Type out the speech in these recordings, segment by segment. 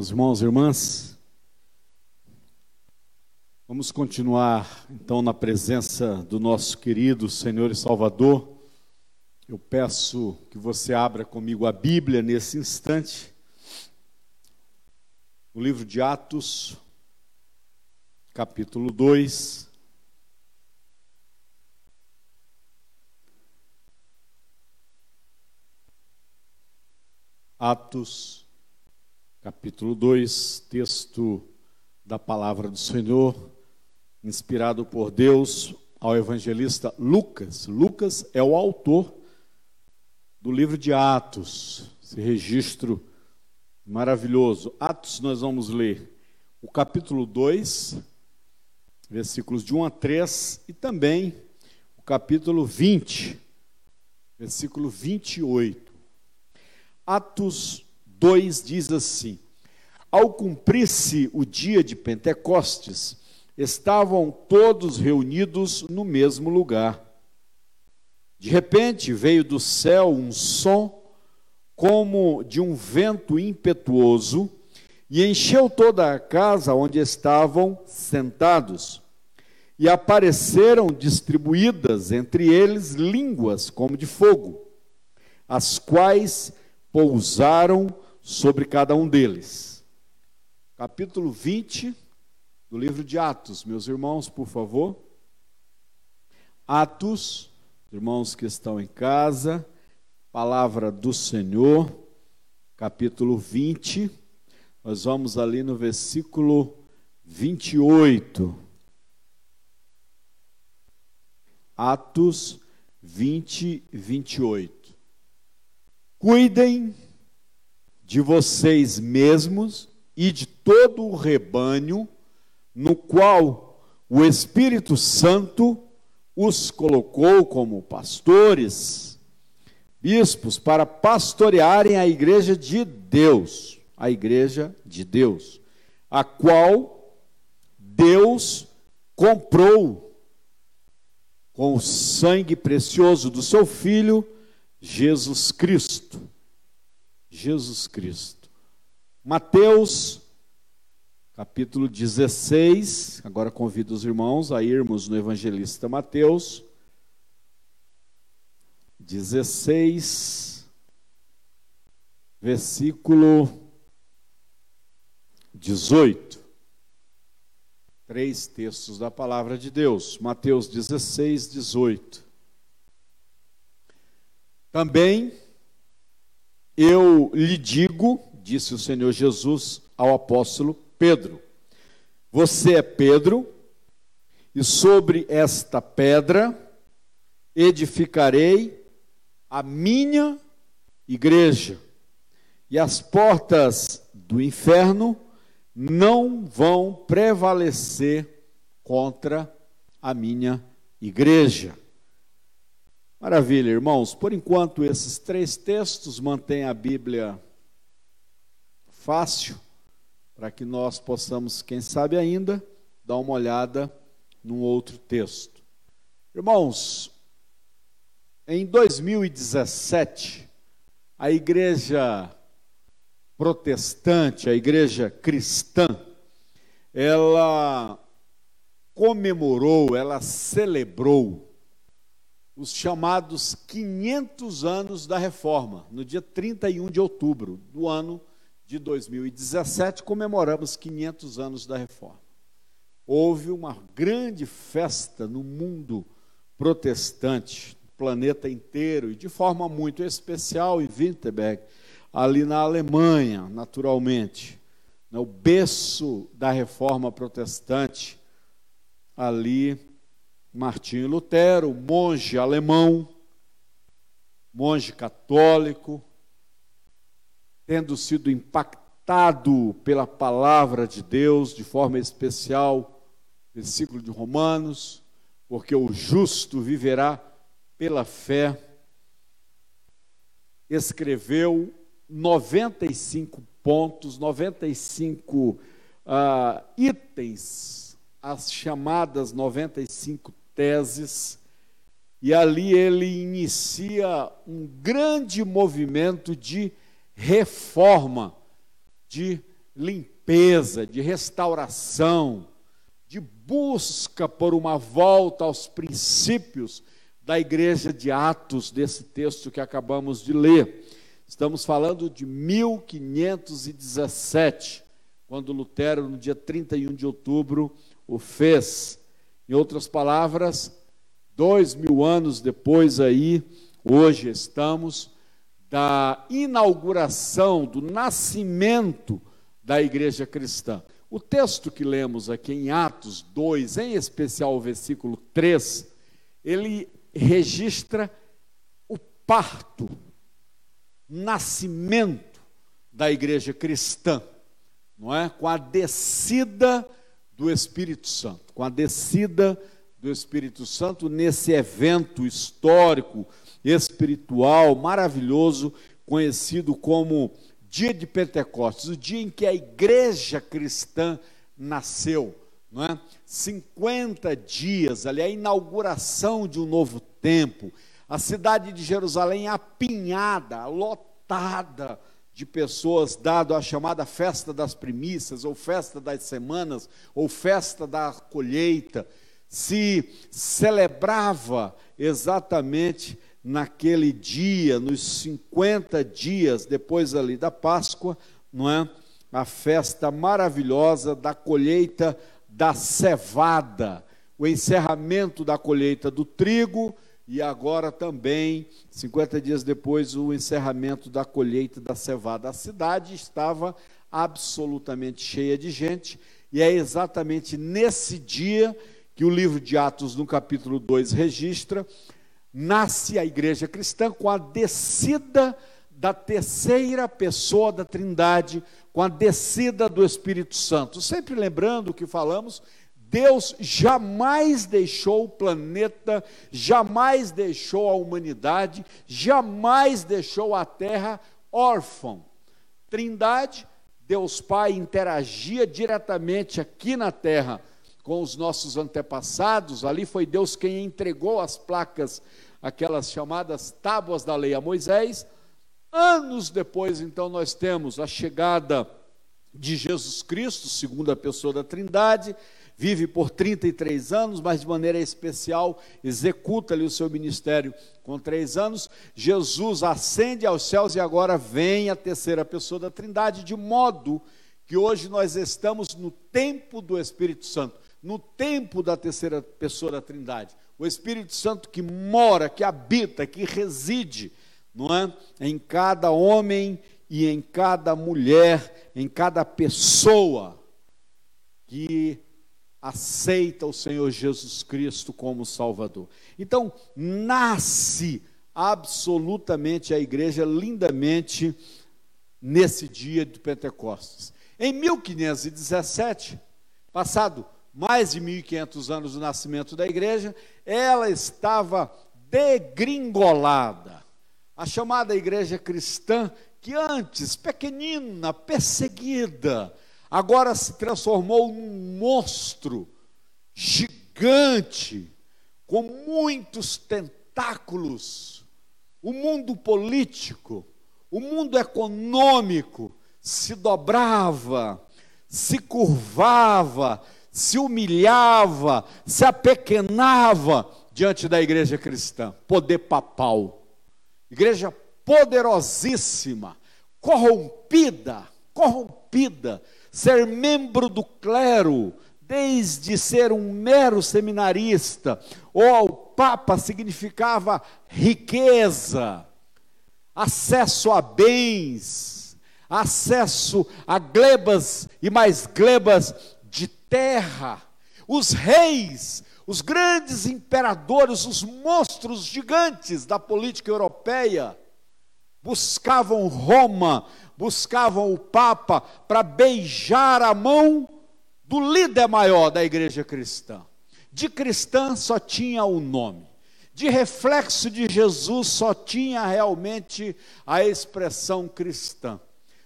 Meus irmãos e irmãs, vamos continuar então na presença do nosso querido Senhor e Salvador. Eu peço que você abra comigo a Bíblia nesse instante, no livro de Atos, capítulo 2. Atos capítulo 2, texto da palavra do Senhor, inspirado por Deus ao evangelista Lucas. Lucas é o autor do livro de Atos, esse registro maravilhoso. Atos, nós vamos ler o capítulo 2, versículos de 1 a 3, e também o capítulo 20, versículo 28. Atos 2 diz assim: Ao cumprir-se o dia de Pentecostes, estavam todos reunidos no mesmo lugar. De repente veio do céu um som como de um vento impetuoso e encheu toda a casa onde estavam sentados. E apareceram distribuídas entre eles línguas como de fogo, as quais pousaram sobre cada um deles. Capítulo 20 do livro de Atos, meus irmãos, por favor. Atos, irmãos que estão em casa, palavra do Senhor, capítulo 20. Nós vamos ali no versículo 28. Atos 20, 28. Cuidem de vocês mesmos e de todo o rebanho no qual o Espírito Santo os colocou como pastores, bispos, para pastorearem a igreja de Deus, a igreja de Deus, a qual Deus comprou com o sangue precioso do seu Filho, Jesus Cristo. Jesus Cristo. Mateus, capítulo 16. Agora convido os irmãos a irmos no evangelista Mateus. 16, versículo 18. Três textos da palavra de Deus. Mateus 16, 18. Também eu lhe digo, disse o Senhor Jesus ao apóstolo Pedro: Você é Pedro, e sobre esta pedra edificarei a minha igreja, e as portas do inferno não vão prevalecer contra a minha igreja. Maravilha, irmãos. Por enquanto, esses três textos mantêm a Bíblia fácil, para que nós possamos, quem sabe ainda, dar uma olhada num outro texto. Irmãos, em 2017, a igreja protestante, a igreja cristã, ela comemorou, ela celebrou os chamados 500 anos da reforma. No dia 31 de outubro do ano de 2017, comemoramos 500 anos da reforma. Houve uma grande festa no mundo protestante, no planeta inteiro, e de forma muito especial em Wittenberg, ali na Alemanha, naturalmente. O berço da reforma protestante, ali Martinho Lutero, monge alemão, monge católico, tendo sido impactado pela palavra de Deus de forma especial, versículo de Romanos, porque o justo viverá pela fé. Escreveu 95 pontos, 95 uh, itens, as chamadas 95 teses, e ali ele inicia um grande movimento de reforma, de limpeza, de restauração, de busca por uma volta aos princípios da igreja de Atos, desse texto que acabamos de ler. Estamos falando de 1517, quando Lutero, no dia 31 de outubro, o fez. Em outras palavras, dois mil anos depois aí, hoje estamos, da inauguração, do nascimento da igreja cristã. O texto que lemos aqui em Atos 2, em especial o versículo 3, ele registra o parto, nascimento da igreja cristã, não é? Com a descida do Espírito Santo, com a descida do Espírito Santo nesse evento histórico, espiritual, maravilhoso, conhecido como dia de Pentecostes, o dia em que a igreja cristã nasceu, não é? 50 dias, ali a inauguração de um novo tempo, a cidade de Jerusalém apinhada, lotada de pessoas, dado a chamada festa das primícias, ou festa das semanas, ou festa da colheita, se celebrava exatamente naquele dia, nos 50 dias depois ali da Páscoa, não é? A festa maravilhosa da colheita da cevada, o encerramento da colheita do trigo e agora também, 50 dias depois, o encerramento da colheita da cevada. A cidade estava absolutamente cheia de gente, e é exatamente nesse dia que o livro de Atos, no capítulo 2, registra nasce a igreja cristã com a descida da terceira pessoa da Trindade, com a descida do Espírito Santo. Sempre lembrando o que falamos, Deus jamais deixou o planeta, jamais deixou a humanidade, jamais deixou a terra órfã. Trindade, Deus Pai interagia diretamente aqui na terra com os nossos antepassados, ali foi Deus quem entregou as placas, aquelas chamadas tábuas da lei a Moisés. Anos depois, então, nós temos a chegada de Jesus Cristo, segunda pessoa da Trindade, vive por 33 anos, mas de maneira especial executa ali o seu ministério com três anos. Jesus ascende aos céus e agora vem a terceira pessoa da Trindade, de modo que hoje nós estamos no tempo do Espírito Santo no tempo da terceira pessoa da Trindade. O Espírito Santo que mora, que habita, que reside, não é? Em cada homem e em cada mulher, em cada pessoa que aceita o Senhor Jesus Cristo como Salvador. Então, nasce absolutamente a igreja lindamente nesse dia de Pentecostes. Em 1517, passado mais de 1500 anos do nascimento da igreja, ela estava degringolada. A chamada igreja cristã, que antes pequenina, perseguida, agora se transformou num monstro gigante, com muitos tentáculos. O mundo político, o mundo econômico se dobrava, se curvava, se humilhava, se apequenava diante da igreja cristã, poder papal, igreja poderosíssima, corrompida, corrompida, ser membro do clero, desde ser um mero seminarista, ou o papa significava riqueza, acesso a bens, acesso a glebas e mais glebas terra. Os reis, os grandes imperadores, os monstros gigantes da política europeia, buscavam Roma, buscavam o Papa para beijar a mão do líder maior da igreja cristã. De cristã só tinha o nome. De reflexo de Jesus só tinha realmente a expressão cristã.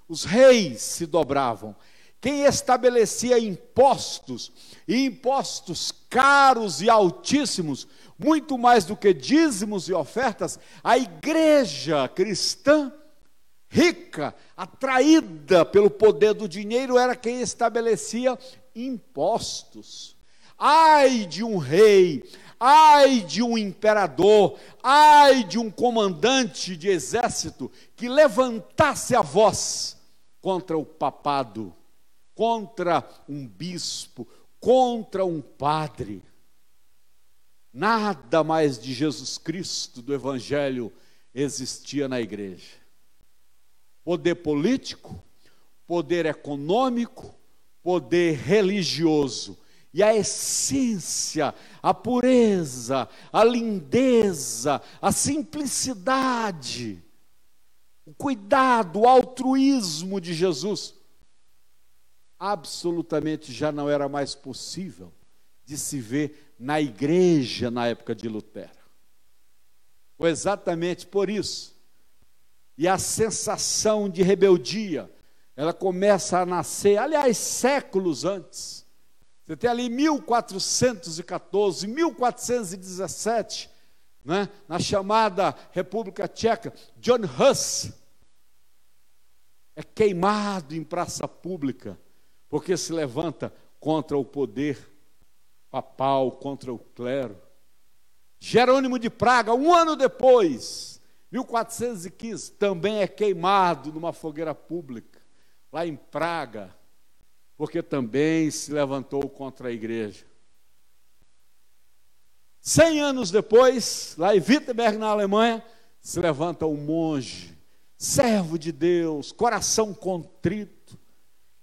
Os reis se dobravam, quem estabelecia impostos, e impostos caros e altíssimos, muito mais do que dízimos e ofertas, a igreja cristã rica, atraída pelo poder do dinheiro, era quem estabelecia impostos. Ai de um rei, ai de um imperador, ai de um comandante de exército que levantasse a voz contra o papado, contra um bispo, contra um padre. Nada mais de Jesus Cristo, do Evangelho, existia na igreja. Poder político, poder econômico, poder religioso. E a essência, a pureza, a lindeza, a simplicidade, o cuidado, o altruísmo de Jesus, absolutamente já não era mais possível de se ver na igreja na época de Lutero. Foi exatamente por isso. E a sensação de rebeldia, ela começa a nascer, aliás, séculos antes. Você tem ali 1414, 1417, né, na chamada República Tcheca, John Hus é queimado em praça pública, porque se levanta contra o poder papal, contra o clero. Jerônimo de Praga, um ano depois, 1415, também é queimado numa fogueira pública, lá em Praga, porque também se levantou contra a igreja. Cem anos depois, lá em Wittenberg, na Alemanha, se levanta um monge, servo de Deus, coração contrito,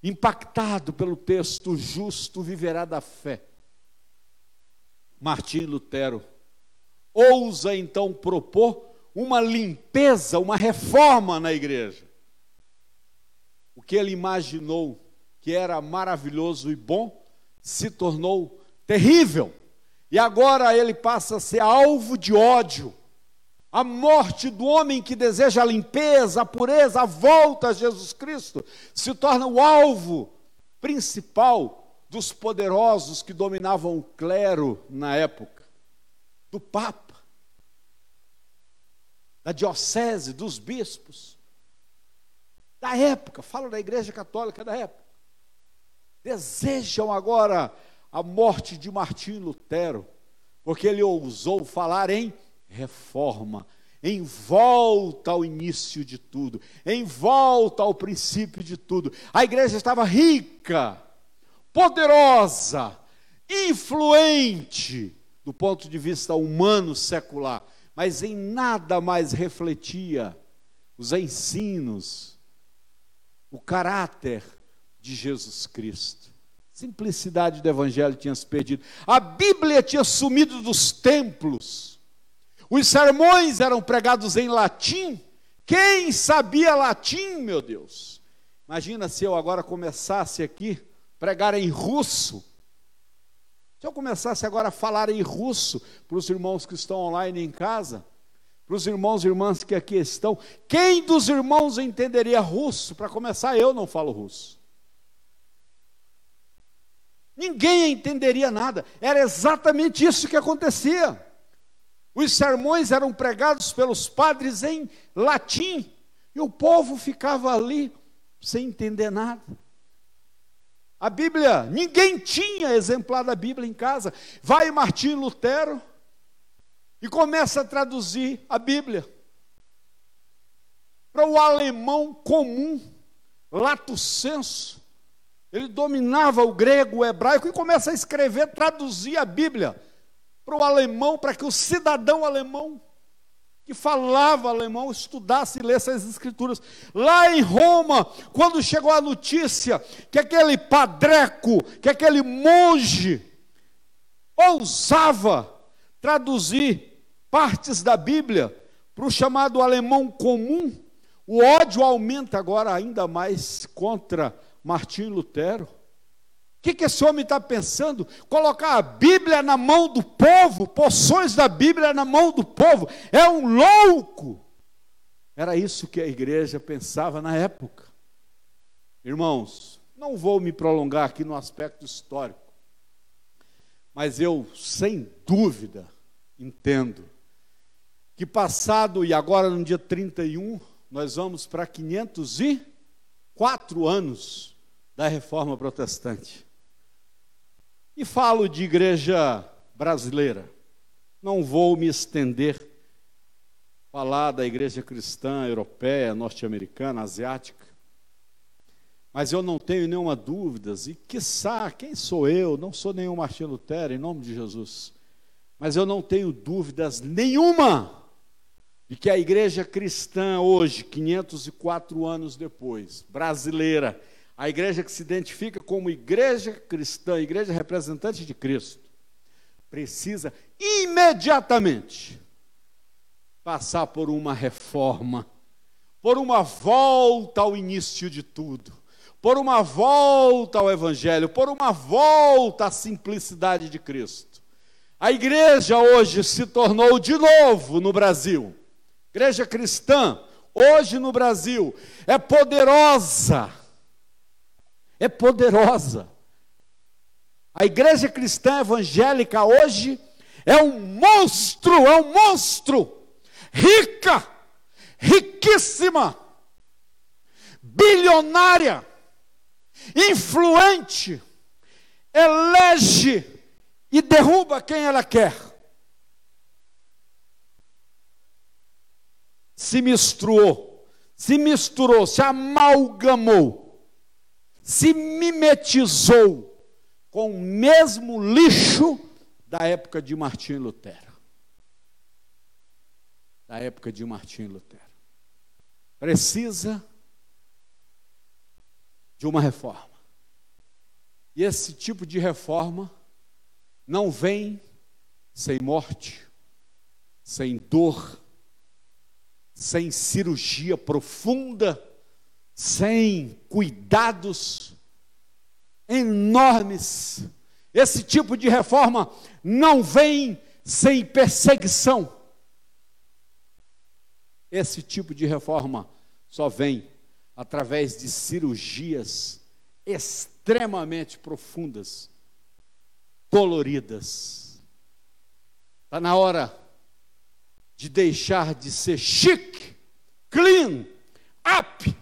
impactado pelo texto: justo viverá da fé. Martim Lutero ousa então propor uma limpeza, uma reforma na igreja. O que ele imaginou que era maravilhoso e bom se tornou terrível. E agora ele passa a ser alvo de ódio. A morte do homem que deseja a limpeza, a pureza, a volta a Jesus Cristo se torna o alvo principal dos poderosos que dominavam o clero na época do Papa, da Diocese, dos bispos, da época, falo da Igreja Católica da época, desejam agora a morte de Martim Lutero, porque ele ousou falar em reforma, em volta ao início de tudo, em volta ao princípio de tudo. A igreja estava rica, poderosa, influente, do ponto de vista humano secular, mas em nada mais refletia os ensinos, o caráter de Jesus Cristo. Simplicidade do evangelho tinha se perdido. A Bíblia tinha sumido dos templos. Os sermões eram pregados em latim. Quem sabia latim, meu Deus? Imagina se eu agora começasse aqui pregar em russo. Se eu começasse agora a falar em russo para os irmãos que estão online em casa, para os irmãos e irmãs que aqui estão, quem dos irmãos entenderia russo? Para começar, eu não falo russo. Ninguém entenderia nada. Era exatamente isso que acontecia. Os sermões eram pregados pelos padres em latim, e o povo ficava ali sem entender nada. A Bíblia, ninguém tinha exemplar da Bíblia em casa. Vai Martim Lutero e começa a traduzir a Bíblia para o alemão comum, lato senso. Ele dominava o grego, o hebraico e começa a escrever, traduzir a Bíblia para o alemão, para que o cidadão alemão que falava alemão estudasse e lesse as escrituras. Lá em Roma, quando chegou a notícia que aquele padreco, que aquele monge ousava traduzir partes da Bíblia para o chamado alemão comum, o ódio aumenta agora ainda mais contra Martim Lutero. O que, que esse homem está pensando? Colocar a Bíblia na mão do povo, porções da Bíblia na mão do povo. É um louco. Era isso que a igreja pensava na época. Irmãos, não vou me prolongar aqui no aspecto histórico, mas eu, sem dúvida, entendo que passado e agora no dia 31 nós vamos para 504 anos da reforma protestante. E falo de igreja brasileira. Não vou me estender falar da igreja cristã europeia, norte-americana, asiática. Mas eu não tenho nenhuma dúvida, e quiçá, quem sou eu? Não sou nenhum Martim Lutero, em nome de Jesus. Mas eu não tenho dúvidas nenhuma de que a igreja cristã hoje, 504 anos depois, brasileira, a igreja que se identifica como igreja cristã, igreja representante de Cristo, precisa imediatamente passar por uma reforma, por uma volta ao início de tudo, por uma volta ao Evangelho, por uma volta à simplicidade de Cristo. A igreja hoje se tornou de novo no Brasil, igreja cristã, hoje no Brasil, é poderosa, é poderosa. A igreja cristã evangélica hoje é um monstro, é um monstro rica, riquíssima, bilionária, influente, elege e derruba quem ela quer. Se misturou, se misturou, se amalgamou, se mimetizou com o mesmo lixo da época de Martim Lutero da época de Martim Lutero. Precisa de uma reforma. E esse tipo de reforma não vem sem morte, sem dor, sem cirurgia profunda, sem cuidados enormes. Esse tipo de reforma não vem sem perseguição. Esse tipo de reforma só vem através de cirurgias extremamente profundas, coloridas. Está na hora de deixar de ser chique, clean, up,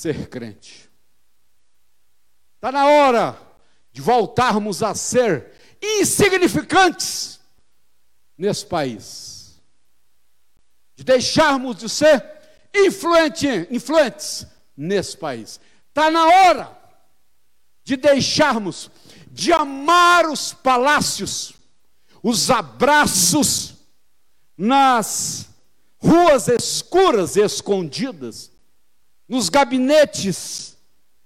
ser crente. Está na hora de voltarmos a ser insignificantes nesse país de deixarmos de ser influente, influentes nesse país. Está na hora de deixarmos de amar os palácios, os abraços nas ruas escuras e escondidas, nos gabinetes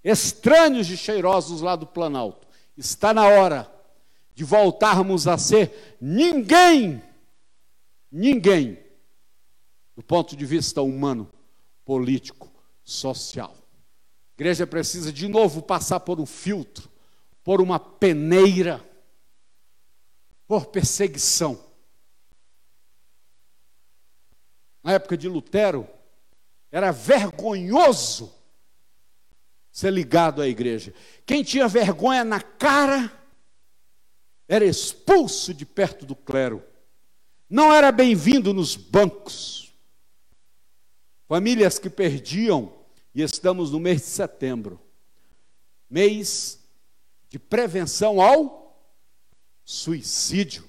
estranhos e cheirosos lá do Planalto. Está na hora de voltarmos a ser ninguém, ninguém do ponto de vista humano, político, social. A igreja precisa de novo passar por um filtro, por uma peneira, por perseguição. Na época de Lutero, era vergonhoso ser ligado à igreja. Quem tinha vergonha na cara era expulso de perto do clero. Não era bem-vindo nos bancos famílias que perdiam, e estamos no mês de setembro mês de prevenção ao suicídio.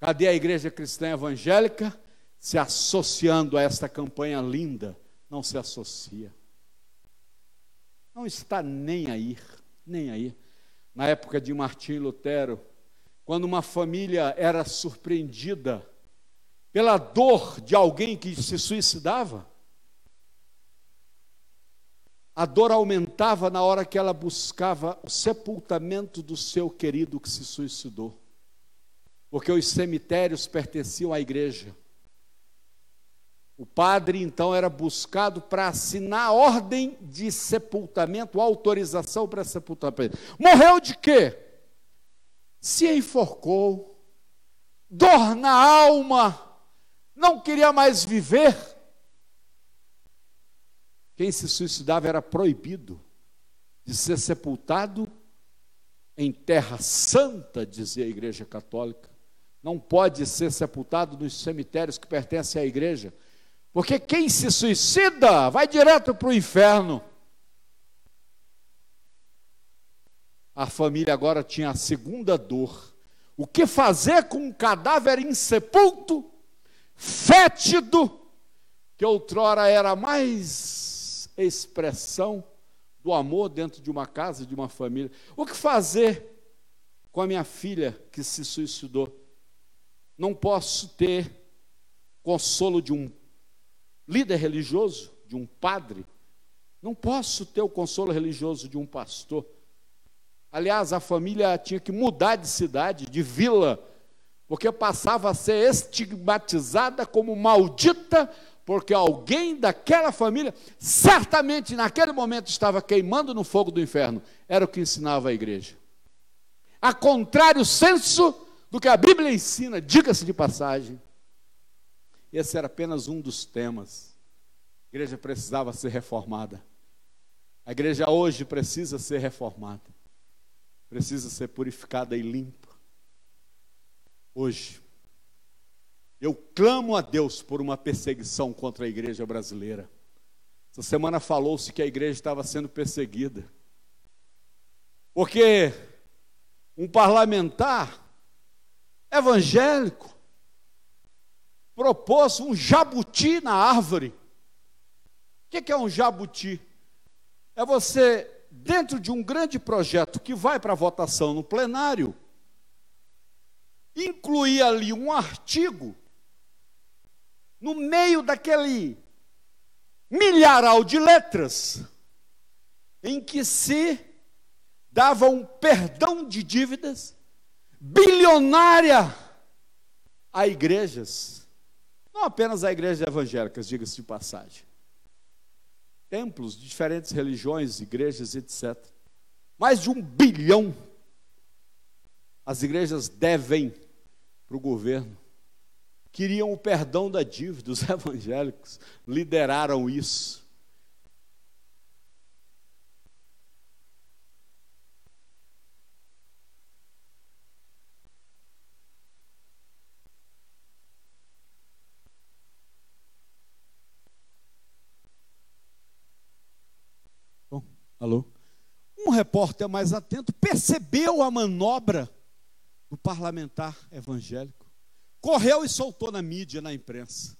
Cadê a igreja cristã evangélica se associando a esta campanha linda? Não se associa. Não está nem aí, nem aí. Na época de Martim Lutero, quando uma família era surpreendida pela dor de alguém que se suicidava. A dor aumentava na hora que ela buscava o sepultamento do seu querido que se suicidou. Porque os cemitérios pertenciam à igreja. O padre então era buscado para assinar ordem de sepultamento, autorização para sepultamento. Morreu de quê? Se enforcou, dor na alma, não queria mais viver. Quem se suicidava era proibido de ser sepultado em terra santa, dizia a Igreja Católica. Não pode ser sepultado nos cemitérios que pertencem à igreja, Porque quem se suicida vai direto para o inferno. A família agora tinha a segunda dor. O que fazer com um cadáver insepulto, fétido, que outrora era mais expressão do amor dentro de uma casa, de uma família? O que fazer com a minha filha que se suicidou? Não posso ter consolo de um líder religioso, de um padre. Não posso ter o consolo religioso de um pastor. Aliás, a família tinha que mudar de cidade, de vila, porque passava a ser estigmatizada como maldita, porque alguém daquela família, certamente naquele momento estava queimando no fogo do inferno. Era o que ensinava a igreja. A contrário senso do que a Bíblia ensina, diga-se de passagem. Esse era apenas um dos temas. A igreja precisava ser reformada. A igreja hoje precisa ser reformada. Precisa ser purificada e limpa. Hoje. Eu clamo a Deus por uma perseguição contra a igreja brasileira. Essa semana falou-se que a igreja estava sendo perseguida. Porque um parlamentar evangélico propôs um jabuti na árvore. O que é um jabuti? É você, dentro de um grande projeto que vai para votação no plenário, incluir ali um artigo no meio daquele milharal de letras em que se dava um perdão de dívidas bilionária a igrejas não apenas a igrejas evangélicas, diga-se de passagem. Templos de diferentes religiões, igrejas, etc. Mais de um bilhão as igrejas devem para o governo. Queriam o perdão da dívida, os evangélicos lideraram isso. Alô? Um repórter mais atento percebeu a manobra do parlamentar evangélico. Correu e soltou na mídia, na imprensa.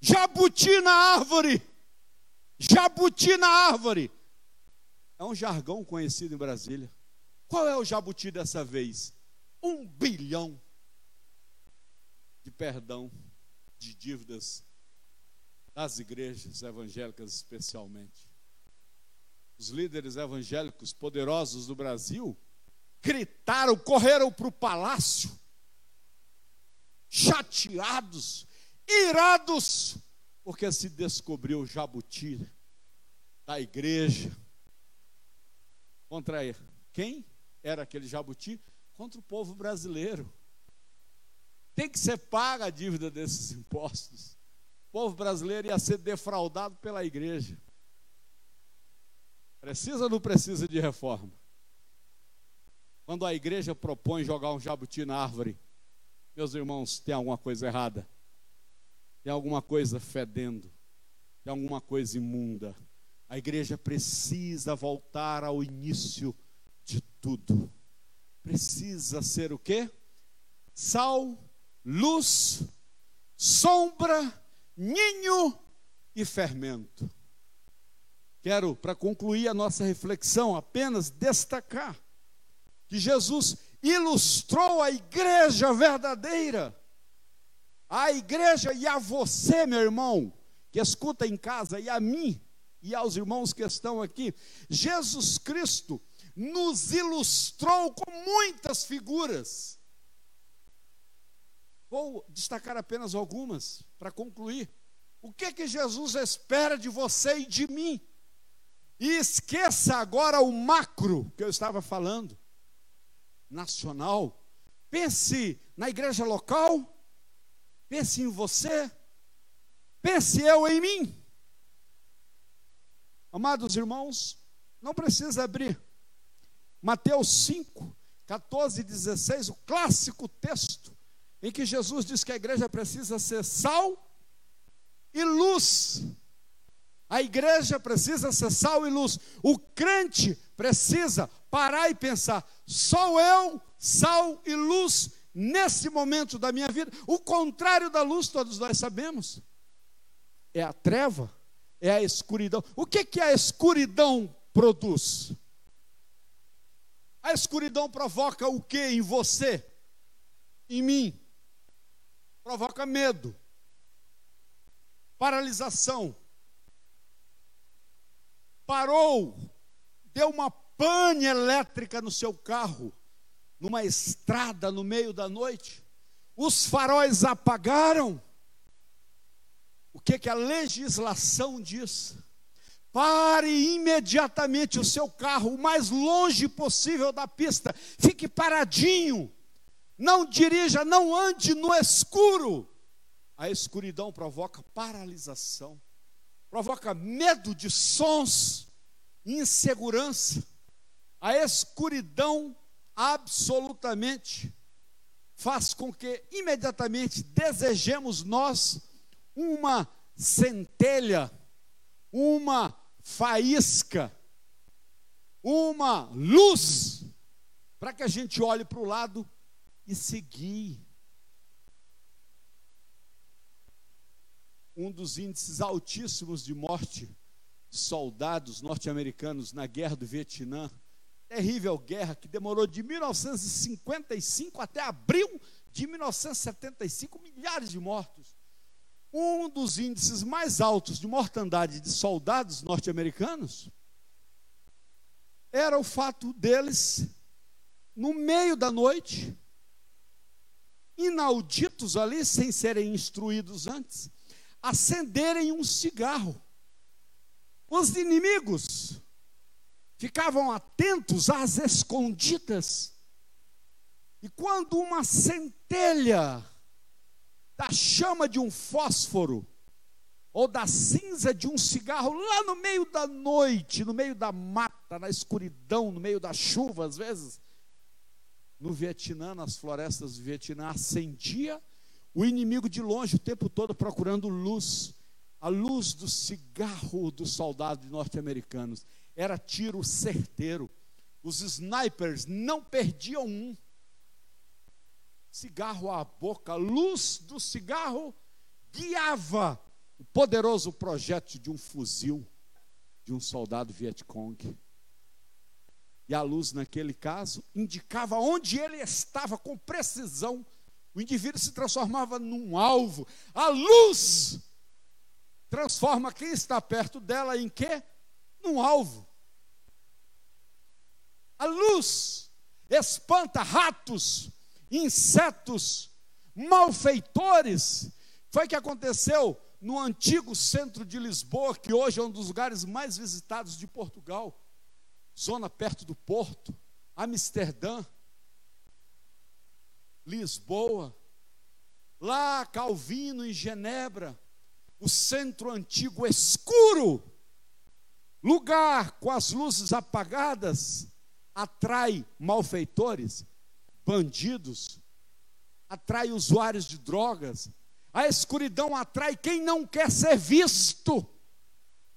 Jabuti na árvore! Jabuti na árvore! É um jargão conhecido em Brasília. Qual é o jabuti dessa vez? Um bilhão de perdão de dívidas das igrejas evangélicas, especialmente os líderes evangélicos poderosos do Brasil, gritaram, correram para o palácio, chateados, irados, porque se descobriu o jabuti da igreja. Contra quem era aquele jabuti? Contra o povo brasileiro. Tem que ser paga a dívida desses impostos. O povo brasileiro ia ser defraudado pela igreja. Precisa ou não precisa de reforma? Quando a igreja propõe jogar um jabuti na árvore, meus irmãos, tem alguma coisa errada. Tem alguma coisa fedendo. Tem alguma coisa imunda. A igreja precisa voltar ao início de tudo. Precisa ser o quê? Sal, luz, sombra, ninho e fermento. Quero, para concluir a nossa reflexão, apenas destacar que Jesus ilustrou a igreja verdadeira. A igreja e a você, meu irmão, que escuta em casa, e a mim, e aos irmãos que estão aqui. Jesus Cristo nos ilustrou com muitas figuras. Vou destacar apenas algumas para concluir. O que que Jesus espera de você e de mim? E esqueça agora o macro que eu estava falando, nacional. Pense na igreja local, pense em você, pense eu em mim. Amados irmãos, não precisa abrir. Mateus 5, 14 e 16, o clássico texto em que Jesus diz que a igreja precisa ser sal e luz. A igreja precisa ser sal e luz. O crente precisa parar e pensar: sou eu sal e luz nesse momento da minha vida? O contrário da luz, todos nós sabemos, é a treva, é a escuridão. O que, que a escuridão produz? A escuridão provoca o que em você? Em mim? Provoca medo, paralisação, parou, deu uma pane elétrica no seu carro, numa estrada no meio da noite, os faróis apagaram. O que, que a legislação diz? Pare imediatamente o seu carro o mais longe possível da pista, fique paradinho, não dirija, não ande no escuro. A escuridão provoca paralisação provoca medo de sons, insegurança. A escuridão absolutamente faz com que imediatamente desejemos nós uma centelha, uma faísca, uma luz, para que a gente olhe para o lado e seguir. Um dos índices altíssimos de morte de soldados norte-americanos na guerra do Vietnã. Terrível guerra que demorou de 1955 até abril de 1975, milhares de mortos. Um dos índices mais altos de mortandade de soldados norte-americanos era o fato deles, no meio da noite, inauditos ali, sem serem instruídos antes, acenderem um cigarro. Os inimigos ficavam atentos às escondidas. E quando uma centelha da chama de um fósforo ou da cinza de um cigarro lá no meio da noite, no meio da mata, na escuridão, no meio da chuva, às vezes, no Vietnã, nas florestas do Vietnã, acendia o inimigo de longe o tempo todo procurando luz, a luz do cigarro dos soldados norte-americanos. Era tiro certeiro. Os snipers não perdiam um. Cigarro à boca, a luz do cigarro guiava o poderoso projétil de um fuzil de um soldado Vietcong. E a luz, naquele caso, indicava onde ele estava com precisão o indivíduo se transformava num alvo. A luz transforma quem está perto dela em quê? Num alvo. A luz espanta ratos, insetos, malfeitores. Foi o que aconteceu no antigo centro de Lisboa, que hoje é um dos lugares mais visitados de Portugal, zona perto do porto, Amsterdã. Lisboa, lá Calvino em Genebra, o centro antigo escuro, lugar com as luzes apagadas, atrai malfeitores, bandidos, atrai usuários de drogas. A escuridão atrai quem não quer ser visto,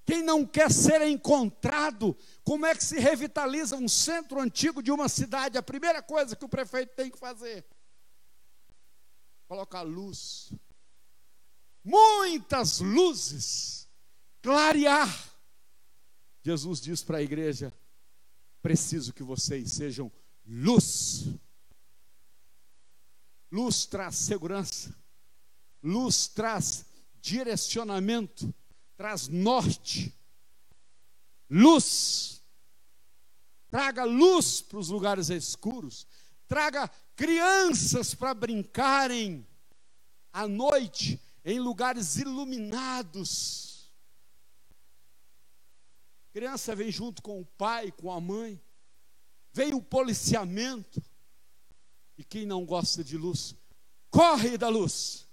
quem não quer ser encontrado. Como é que se revitaliza um centro antigo de uma cidade? A primeira coisa que o prefeito tem que fazer colocar luz, muitas luzes, clarear. Jesus diz para a igreja: preciso que vocês sejam luz. Luz traz segurança, luz traz direcionamento, traz norte. Luz, traga luz para os lugares escuros, traga crianças para brincarem à noite em lugares iluminados. Criança vem junto com o pai, com a mãe. Vem o policiamento. E quem não gosta de luz, corre da luz.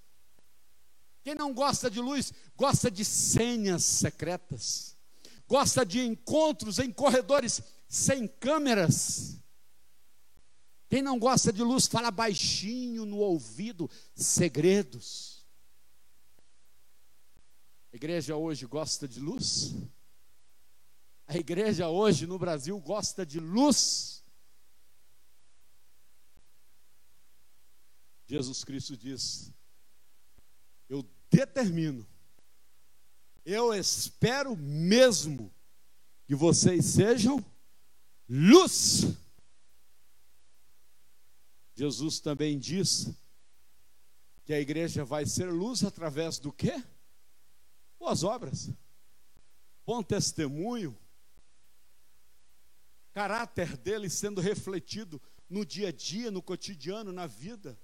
Quem não gosta de luz, gosta de senhas secretas. Gosta de encontros em corredores sem câmeras. Quem não gosta de luz, fala baixinho no ouvido segredos. A igreja hoje gosta de luz? A igreja hoje no Brasil gosta de luz. Jesus Cristo diz: Eu determino, eu espero mesmo que vocês sejam luz. Jesus também diz que a igreja vai ser luz através do quê? Boas obras, bom testemunho, caráter dele sendo refletido no dia a dia, no cotidiano, na vida.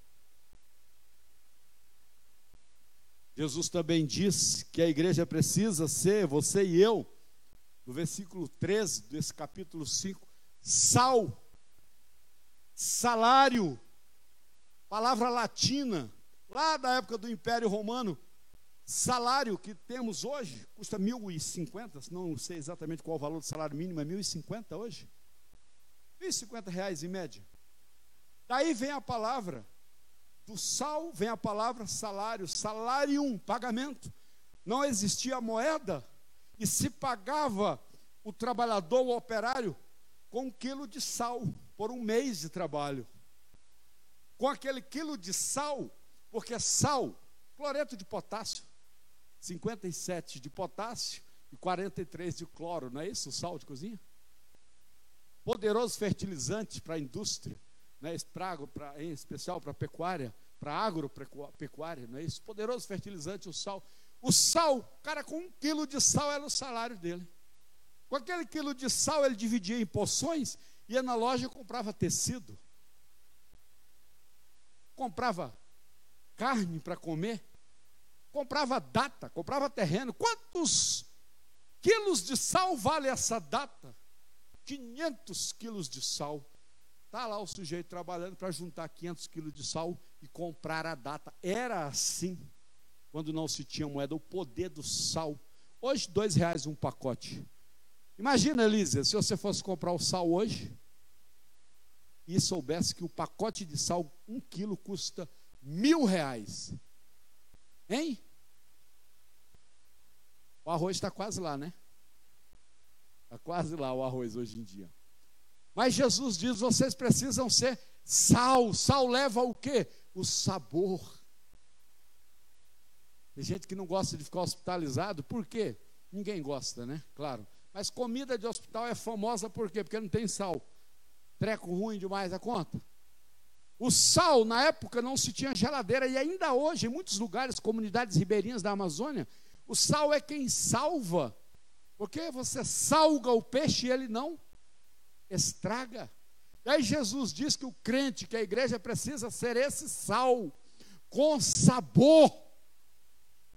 Jesus também diz que a igreja precisa ser, você e eu, no versículo 13 desse capítulo 5, sal, salário, palavra latina, lá da época do Império Romano, salário que temos hoje, custa 1.050, não sei exatamente qual o valor do salário mínimo, é 1.050 hoje? 1.050 reais em média. Daí vem a palavra do sal vem a palavra salário, salário, pagamento. Não existia moeda e se pagava o trabalhador, o operário, com um quilo de sal por um mês de trabalho. Com aquele quilo de sal, porque sal, cloreto de potássio, 57 de potássio e 43 de cloro, não é isso o sal de cozinha? Poderoso fertilizante para a indústria né, estrago pra, em especial para a pecuária, para a agropecuária, não é isso? Poderoso fertilizante, o sal. O sal, cara, com um quilo de sal era o salário dele. Com aquele quilo de sal ele dividia em porções, ia na loja e comprava tecido, comprava carne para comer, comprava data, comprava terreno. Quantos quilos de sal vale essa data? 500 quilos de sal. Está lá o sujeito trabalhando para juntar 500 quilos de sal e comprar a data. Era assim, quando não se tinha moeda, o poder do sal. Hoje, dois reais um pacote. Imagina, Elisa, se você fosse comprar o sal hoje e soubesse que o pacote de sal, um quilo, custa mil reais. Hein? O arroz está quase lá, né? Está quase lá o arroz hoje em dia. Mas Jesus diz: vocês precisam ser sal. Sal leva o quê? O sabor. Tem gente que não gosta de ficar hospitalizado, por quê? Ninguém gosta, né? Claro. Mas comida de hospital é famosa por quê? Porque não tem sal. Treco ruim demais a conta. O sal, na época, não se tinha geladeira, e ainda hoje, em muitos lugares, comunidades ribeirinhas da Amazônia, o sal é quem salva. Porque você salga o peixe e ele não estraga. E aí Jesus diz que o crente, que a igreja precisa ser esse sal, com sabor.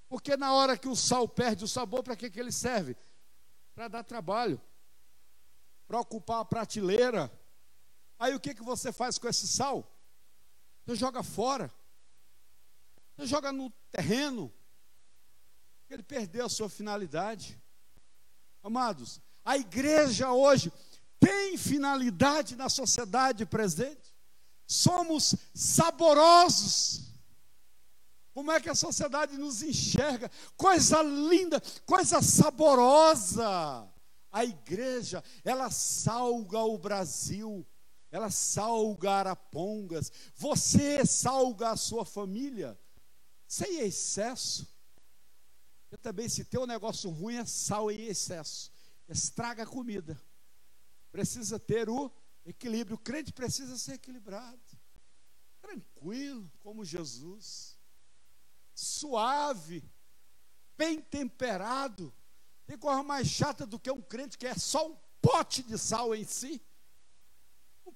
Porque na hora que o sal perde o sabor, para que, que ele serve? Para dar trabalho, para ocupar a prateleira. Aí o que, que você faz com esse sal? Você joga fora, você joga no terreno, ele perdeu a sua finalidade. Amados, a igreja hoje tem finalidade na sociedade presente. Somos saborosos. Como é que a sociedade nos enxerga? Coisa linda, coisa saborosa. A igreja, ela salga o Brasil, ela salga Arapongas. Você salga a sua família, sem excesso. Eu também, se tem um negócio ruim, é sal em excesso, estraga a comida precisa ter o equilíbrio. O crente precisa ser equilibrado, tranquilo, como Jesus, suave, bem temperado. Tem coisa mais chata do que um crente que é só um pote de sal em si.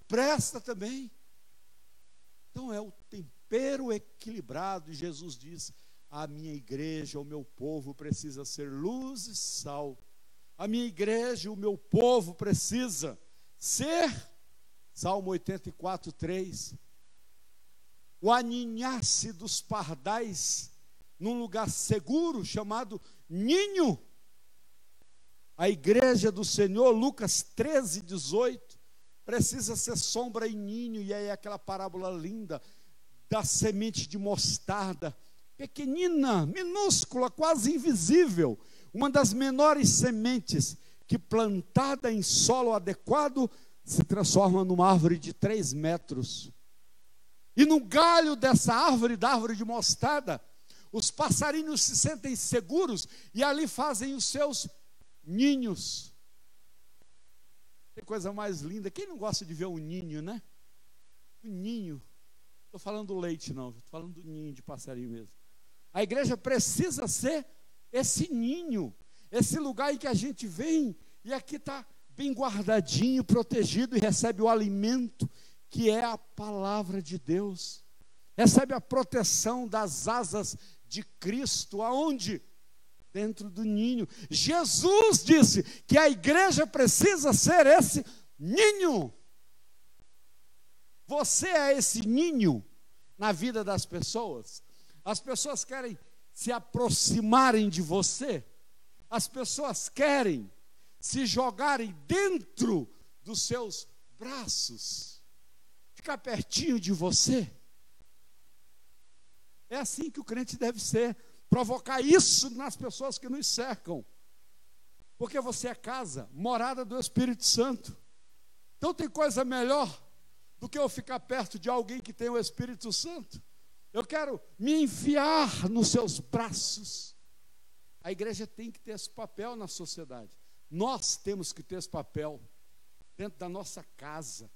Presta também. Então é o tempero equilibrado, e Jesus diz: a minha igreja, o meu povo precisa ser luz e sal a minha igreja, o meu povo precisa ser, Salmo 84, 3, o aninhasse dos pardais num lugar seguro chamado ninho. A igreja do Senhor, Lucas 13, 18, precisa ser sombra e ninho, e aí aquela parábola linda da semente de mostarda pequenina, minúscula, quase invisível, uma das menores sementes que plantada em solo adequado se transforma numa árvore de três metros. E no galho dessa árvore, da árvore de mostarda, os passarinhos se sentem seguros e ali fazem os seus ninhos. Tem coisa mais linda. Quem não gosta de ver um ninho, né? O ninho. Estou falando do leite, não. Estou falando do ninho de passarinho mesmo. A igreja precisa ser esse ninho, esse lugar em que a gente vem e aqui está bem guardadinho, protegido e recebe o alimento que é a palavra de Deus. Recebe a proteção das asas de Cristo, aonde? Dentro do ninho. Jesus disse que a igreja precisa ser esse ninho. Você é esse ninho na vida das pessoas. As pessoas querem se aproximarem de você. As pessoas querem se jogarem dentro dos seus braços, ficar pertinho de você. É assim que o crente deve ser, provocar isso nas pessoas que nos cercam. Porque você é casa, morada do Espírito Santo. Então tem coisa melhor do que eu ficar perto de alguém que tem o Espírito Santo. Eu quero me enfiar nos seus braços. A igreja tem que ter esse papel na sociedade. Nós temos que ter esse papel dentro da nossa casa,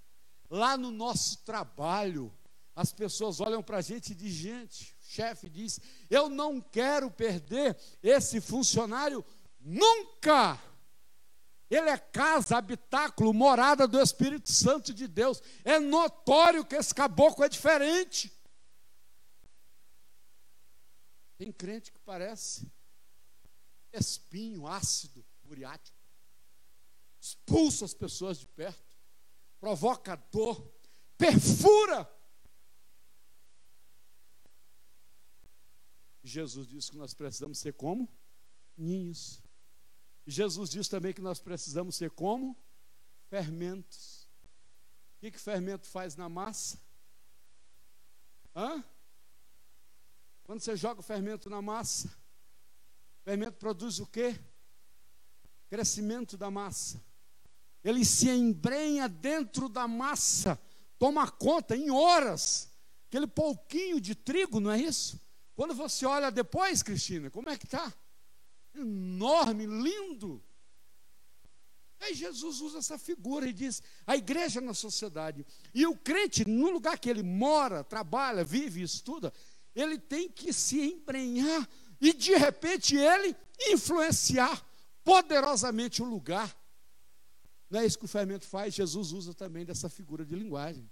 lá no nosso trabalho. As pessoas olham para a gente e dizem: gente, o chefe diz, eu não quero perder esse funcionário nunca. Ele é casa, habitáculo, morada do Espírito Santo de Deus. É notório que esse caboclo é diferente. Tem crente que parece espinho ácido, muriático expulsa as pessoas de perto, provoca dor, perfura. Jesus disse que nós precisamos ser como ninhos. Jesus disse também que nós precisamos ser como fermentos. O que, que fermento faz na massa? Hã? Quando você joga o fermento na massa, o fermento produz o quê? Crescimento da massa ele se embrenha dentro da massa, toma conta em horas, aquele pouquinho de trigo, não é isso? Quando você olha depois, Cristina, como é que está? Enorme, lindo. Aí Jesus usa essa figura e diz: a igreja na sociedade. E o crente, no lugar que ele mora, trabalha, vive, estuda, ele tem que se embrenhar e de repente ele influenciar poderosamente o lugar. Não é isso que o fermento faz? Jesus usa também dessa figura de linguagem.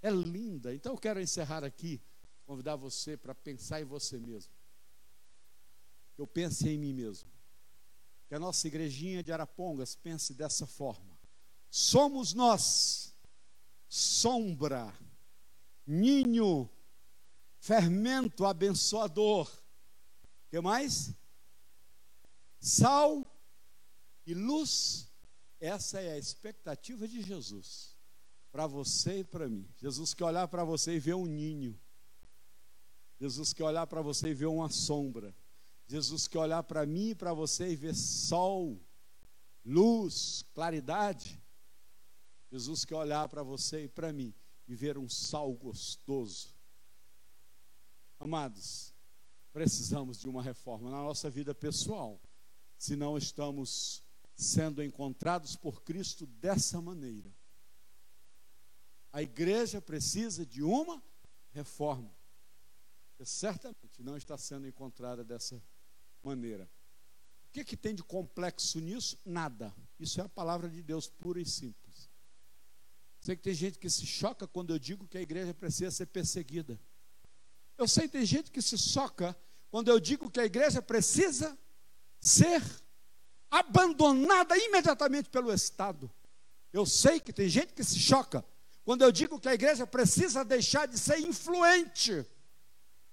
É linda. Então eu quero encerrar aqui, convidar você para pensar em você mesmo. Eu pense em mim mesmo. Que a nossa igrejinha de Arapongas pense dessa forma. Somos nós, sombra, ninho, fermento abençoador. Que mais? Sal e luz essa é a expectativa de Jesus para você e para mim. Jesus quer olhar para você e ver um ninho. Jesus quer olhar para você e ver uma sombra. Jesus quer olhar para mim e para você e ver sol, luz, claridade. Jesus quer olhar para você e para mim e ver um sal gostoso. Amados, precisamos de uma reforma na nossa vida pessoal, se não estamos sendo encontrados por Cristo dessa maneira. A igreja precisa de uma reforma. Que certamente não está sendo encontrada dessa maneira. O que, que tem de complexo nisso? Nada. Isso é a palavra de Deus pura e simples. Sei que tem gente que se choca quando eu digo que a igreja precisa ser perseguida. Eu sei que tem gente que se choca quando eu digo que a igreja precisa ser abandonada imediatamente pelo Estado. Eu sei que tem gente que se choca quando eu digo que a igreja precisa deixar de ser influente.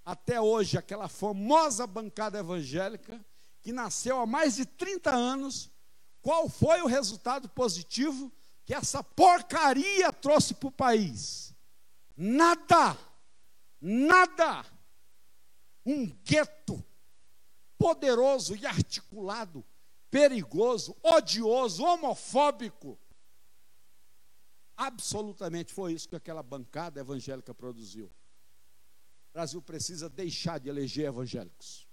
Até hoje, aquela famosa bancada evangélica, que nasceu há mais de 30 anos, qual foi o resultado positivo que essa porcaria trouxe para o país? Nada, nada. um gueto poderoso e articulado, perigoso, odioso, homofóbico. Absolutamente foi isso que aquela bancada evangélica produziu. Brasil precisa deixar de eleger evangélicos.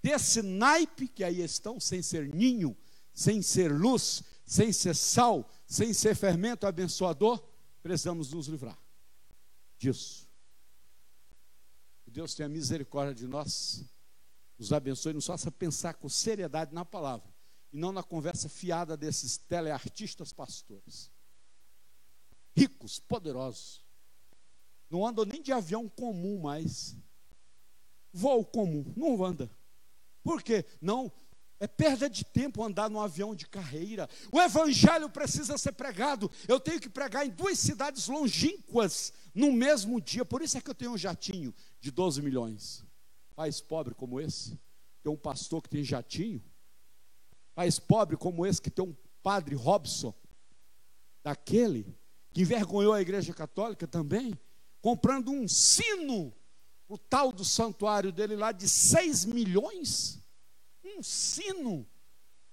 Desse naipe que aí estão, sem ser ninho, sem ser luz, sem ser sal, sem ser fermento abençoador, precisamos nos livrar disso. Que Deus tenha misericórdia de nós, nos abençoe, nos faça pensar com seriedade na palavra e não na conversa fiada desses teleartistas pastores. Ricos, poderosos, não andam nem de avião comum mais. Voo comum, não anda. Por quê? Não, é perda de tempo andar num avião de carreira. O evangelho precisa ser pregado. Eu tenho que pregar em duas cidades longínquas no mesmo dia. Por isso é que eu tenho um jatinho de 12 milhões. País pobre como esse, tem um pastor que tem jatinho. País pobre como esse, que tem um padre Robson, daquele que envergonhou a igreja católica também comprando um sino, o tal do santuário dele lá de 6 milhões. Um sino,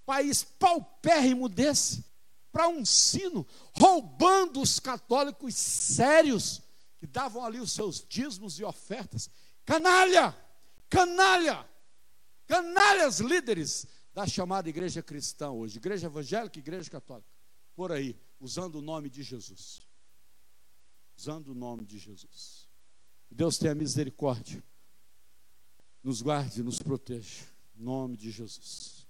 país paupérrimo desse, para um sino, roubando os católicos sérios que davam ali os seus dízimos e ofertas. Canalha! Canalha! Canalhas líderes da chamada igreja cristã hoje, igreja evangélica igreja católica, por aí, usando o nome de Jesus usando o nome de Jesus. Deus tenha misericórdia, nos guarde, nos proteja, em nome de Jesus.